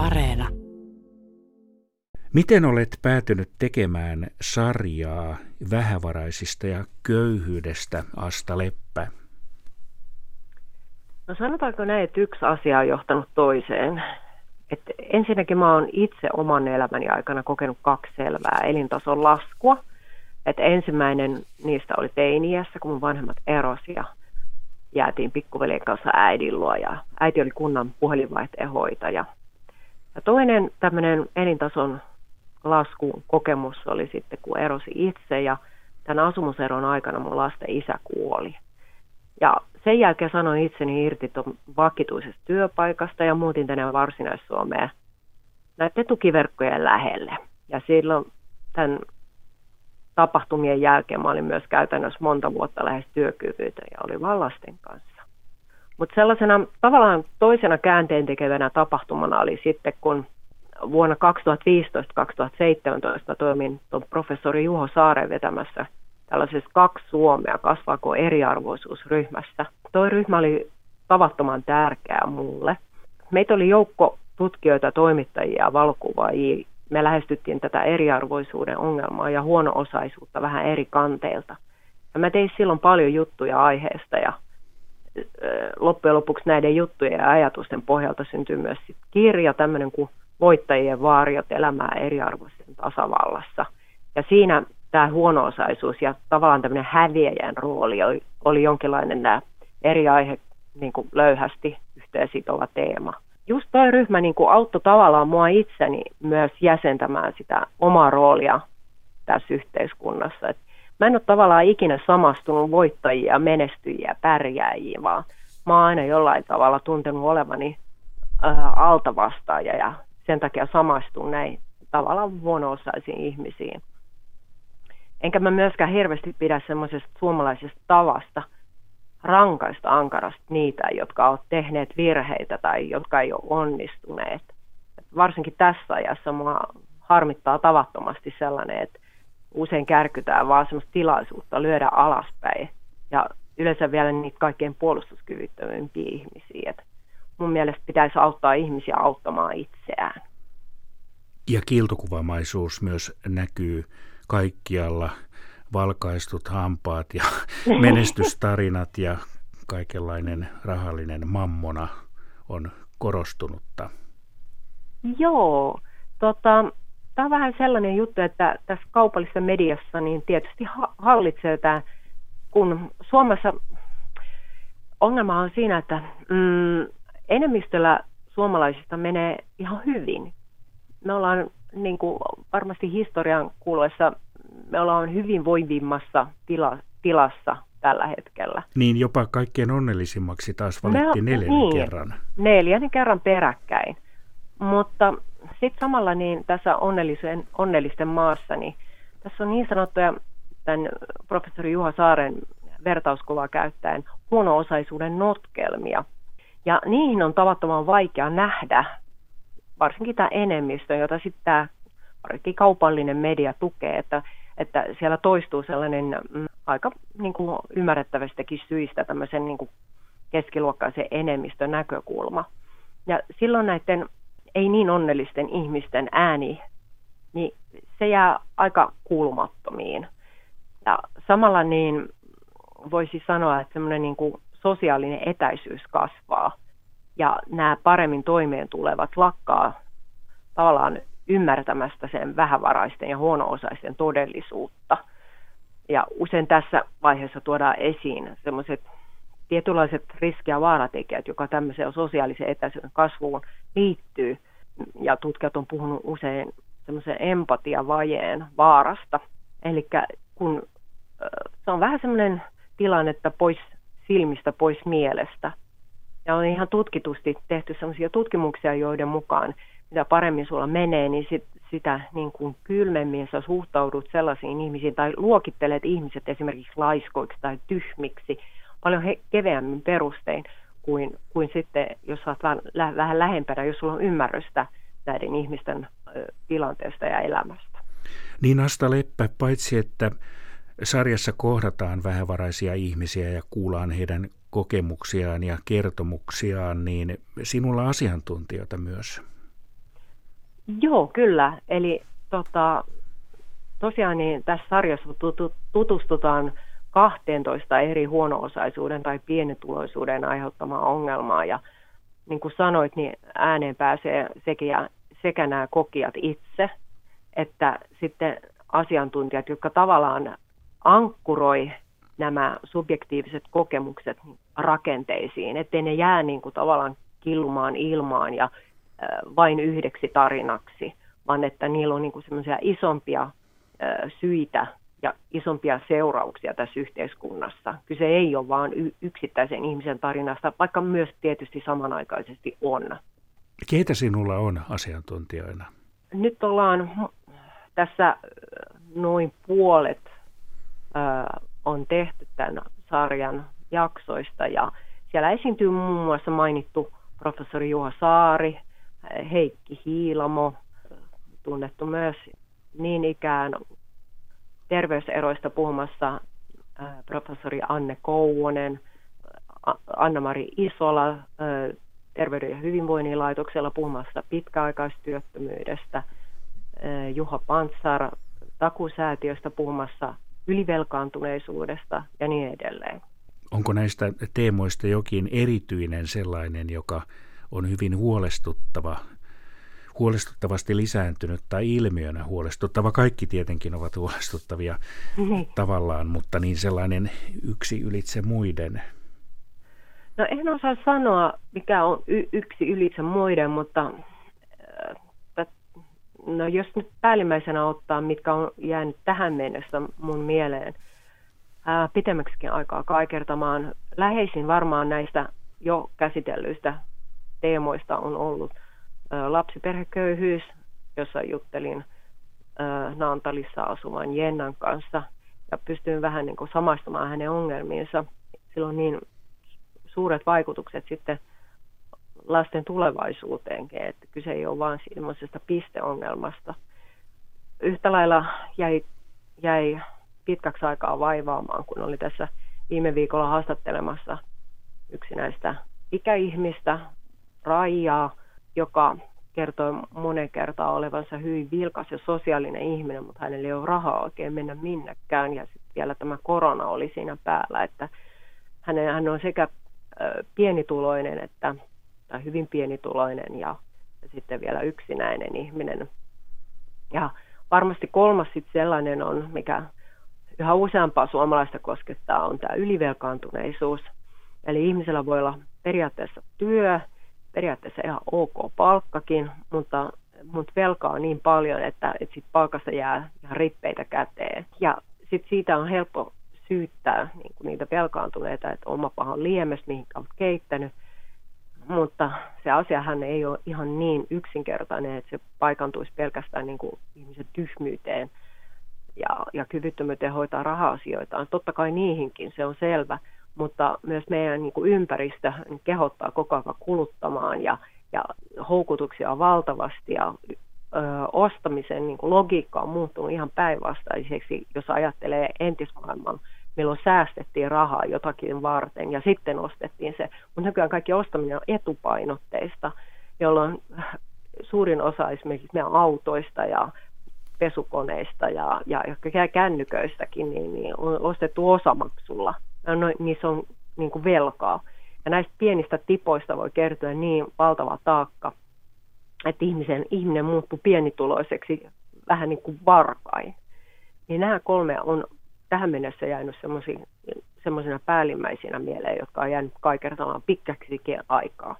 Areena. Miten olet päätynyt tekemään sarjaa vähävaraisista ja köyhyydestä, Asta Leppä? No sanotaanko näin, että yksi asia on johtanut toiseen. Et ensinnäkin mä oon itse oman elämäni aikana kokenut kaksi selvää elintason laskua. Et ensimmäinen niistä oli teiniässä, kun mun vanhemmat erosi ja jäätiin pikkuveljen kanssa äidin luo ja äiti oli kunnan puhelinvaihteen hoitaja. Ja toinen tämmöinen elintason lasku kokemus oli sitten, kun erosi itse ja tämän asumuseron aikana mun lasten isä kuoli. Ja sen jälkeen sanoin itseni irti tuon vakituisesta työpaikasta ja muutin tänne Varsinais-Suomeen näiden tukiverkkojen lähelle. Ja silloin tämän tapahtumien jälkeen mä olin myös käytännössä monta vuotta lähes työkyvytön ja oli vaan lasten kanssa. Mutta sellaisena tavallaan toisena käänteen tekevänä tapahtumana oli sitten, kun vuonna 2015-2017 toimin tuon professori Juho Saaren vetämässä tällaisessa kaksi Suomea kasvaako eriarvoisuusryhmässä. Tuo ryhmä oli tavattoman tärkeä mulle. Meitä oli joukko tutkijoita, toimittajia valokuvaajia. Me lähestyttiin tätä eriarvoisuuden ongelmaa ja huono-osaisuutta vähän eri kanteilta. Ja mä tein silloin paljon juttuja aiheesta ja loppujen lopuksi näiden juttujen ja ajatusten pohjalta syntyi myös sit kirja, tämmöinen kuin Voittajien vaariot elämää eriarvoisen tasavallassa. Ja siinä tämä huono-osaisuus ja tavallaan tämmöinen häviäjän rooli oli, oli jonkinlainen nämä eri aihe niin kuin löyhästi yhteensitova teema. Just toi ryhmä niin kuin auttoi tavallaan mua itseni myös jäsentämään sitä omaa roolia tässä yhteiskunnassa. Et mä en ole tavallaan ikinä samastunut voittajia, menestyjiä, pärjääjiä, vaan mä oon aina jollain tavalla tuntenut olevani äh, altavastaaja ja sen takia samastun näin tavallaan huono-osaisiin ihmisiin. Enkä mä myöskään hirveästi pidä semmoisesta suomalaisesta tavasta rankaista ankarasti niitä, jotka ovat tehneet virheitä tai jotka ei ole onnistuneet. Varsinkin tässä ajassa mua harmittaa tavattomasti sellainen, että usein kärkytään vaan semmoista tilaisuutta lyödä alaspäin ja yleensä vielä niitä kaikkein puolustuskyvyttömimpiä ihmisiä. Et mun mielestä pitäisi auttaa ihmisiä auttamaan itseään. Ja kiiltokuvamaisuus myös näkyy kaikkialla valkaistut hampaat ja menestystarinat ja kaikenlainen rahallinen mammona on korostunutta. Joo, tota, tämä on vähän sellainen juttu, että tässä kaupallisessa mediassa niin tietysti hallitsee tämä, kun Suomessa ongelma on siinä, että mm, enemmistöllä suomalaisista menee ihan hyvin. Me ollaan niin kuin varmasti historian kuluessa me ollaan hyvin voivimmassa tila, tilassa tällä hetkellä. Niin jopa kaikkein onnellisimmaksi taas valittiin neljännen niin, kerran. Neljännen kerran peräkkäin. Mutta sitten samalla niin tässä onnellisen, onnellisten maassa, niin tässä on niin sanottuja tämän professori Juha Saaren vertauskuvaa käyttäen huono-osaisuuden notkelmia. Ja niihin on tavattoman vaikea nähdä, varsinkin tämä enemmistö, jota sitten tämä kaupallinen media tukee, että, että siellä toistuu sellainen mm, aika niin kuin ymmärrettävästäkin syistä tämmöisen niin kuin keskiluokkaisen enemmistön näkökulma. Ja silloin näiden ei niin onnellisten ihmisten ääni, niin se jää aika kuulumattomiin. Ja samalla niin voisi sanoa, että semmoinen niin kuin sosiaalinen etäisyys kasvaa ja nämä paremmin toimeen tulevat lakkaa tavallaan ymmärtämästä sen vähävaraisten ja huono-osaisten todellisuutta. Ja usein tässä vaiheessa tuodaan esiin sellaiset tietynlaiset riski- ja vaaratekijät, joka tämmöiseen sosiaalisen etäisyyden kasvuun liittyy. Ja tutkijat on puhunut usein semmoisen empatiavajeen vaarasta. Eli kun se on vähän semmoinen tilanne, että pois silmistä, pois mielestä. Ja on ihan tutkitusti tehty sellaisia tutkimuksia, joiden mukaan mitä paremmin sulla menee, niin sit, sitä niin kuin kylmemmin sä suhtaudut sellaisiin ihmisiin tai luokittelet ihmiset esimerkiksi laiskoiksi tai tyhmiksi paljon he, keveämmin perustein kuin, kuin sitten, jos oot vähän, lä, vähän lähempänä, jos sulla on ymmärrystä näiden ihmisten ö, tilanteesta ja elämästä. Niin Asta Leppä, paitsi että sarjassa kohdataan vähävaraisia ihmisiä ja kuullaan heidän kokemuksiaan ja kertomuksiaan, niin sinulla asiantuntijoita myös. Joo, kyllä. Eli tota, tosiaan niin tässä sarjassa tutustutaan 12 eri huono-osaisuuden tai pienituloisuuden aiheuttamaa ongelmaa. Ja niin kuin sanoit, niin ääneen pääsee sekä, sekä nämä kokijat itse, että sitten asiantuntijat, jotka tavallaan ankkuroi nämä subjektiiviset kokemukset rakenteisiin, ettei ne jää niin kuin tavallaan killumaan ilmaan ja vain yhdeksi tarinaksi, vaan että niillä on niin kuin semmoisia isompia syitä ja isompia seurauksia tässä yhteiskunnassa. Kyse ei ole vain yksittäisen ihmisen tarinasta, vaikka myös tietysti samanaikaisesti on. Keitä sinulla on asiantuntijoina? Nyt ollaan tässä noin puolet on tehty tämän sarjan jaksoista ja siellä esiintyy muun muassa mainittu professori Juha Saari, Heikki Hiilamo, tunnettu myös niin ikään terveyseroista puhumassa professori Anne Kouvonen, Anna-Mari Isola Terveyden ja hyvinvoinnin laitoksella puhumassa pitkäaikaistyöttömyydestä, Juha Pantsar takusäätiöstä puhumassa ylivelkaantuneisuudesta ja niin edelleen. Onko näistä teemoista jokin erityinen sellainen, joka on hyvin huolestuttava, huolestuttavasti lisääntynyt tai ilmiönä huolestuttava? Kaikki tietenkin ovat huolestuttavia niin. tavallaan, mutta niin sellainen yksi ylitse muiden. No en osaa sanoa, mikä on y- yksi ylitse muiden, mutta No jos nyt päällimmäisenä ottaa, mitkä on jäänyt tähän mennessä mun mieleen ää, pitemmäksikin aikaa kaikertamaan. Läheisin varmaan näistä jo käsitellyistä teemoista on ollut ää, lapsiperheköyhyys, jossa juttelin ää, Naantalissa asuvan Jennan kanssa ja pystyin vähän niin kuin samaistumaan hänen ongelmiinsa. Sillä on niin suuret vaikutukset sitten lasten tulevaisuuteenkin, että kyse ei ole vain semmoisesta pisteongelmasta. Yhtä lailla jäi, jäi pitkäksi aikaa vaivaamaan, kun oli tässä viime viikolla haastattelemassa yksi näistä ikäihmistä, Raijaa, joka kertoi monen kertaa olevansa hyvin vilkas ja sosiaalinen ihminen, mutta hänellä ei ole rahaa oikein mennä minnekään. Ja sitten vielä tämä korona oli siinä päällä, että hän on sekä pienituloinen että tai hyvin pienituloinen ja, ja sitten vielä yksinäinen ihminen. Ja varmasti kolmas sitten sellainen on, mikä yhä useampaa suomalaista koskettaa, on tämä ylivelkaantuneisuus. Eli ihmisellä voi olla periaatteessa työ, periaatteessa ihan ok palkkakin, mutta, mutta velkaa on niin paljon, että, että sit palkasta jää ihan rippeitä käteen. Ja sitten siitä on helppo syyttää niin kuin niitä velkaantuneita, että oma pahan liemes, mihin olet keittänyt – mutta se asiahan ei ole ihan niin yksinkertainen, että se paikantuisi pelkästään niin kuin ihmisen tyhmyyteen ja, ja kyvyttömyyteen hoitaa raha-asioitaan. Totta kai niihinkin, se on selvä, mutta myös meidän niin kuin ympäristö kehottaa koko ajan kuluttamaan ja, ja houkutuksia on valtavasti ja ö, ostamisen niin kuin logiikka on muuttunut ihan päinvastaiseksi, jos ajattelee entismaailman milloin säästettiin rahaa jotakin varten ja sitten ostettiin se. Mutta nykyään kaikki ostaminen on etupainotteista, jolloin suurin osa esimerkiksi meidän autoista ja pesukoneista ja, ja, ja kännyköistäkin niin, niin on ostettu osamaksulla. No, niissä on niin kuin velkaa. Ja näistä pienistä tipoista voi kertyä niin valtava taakka, että ihmisen, ihminen muuttuu pienituloiseksi vähän niin kuin varkain. Niin nämä kolme on tähän mennessä jäänyt semmoisina päällimmäisinä mieleen, jotka on jäänyt kaikertamaan pitkäksikin aikaa.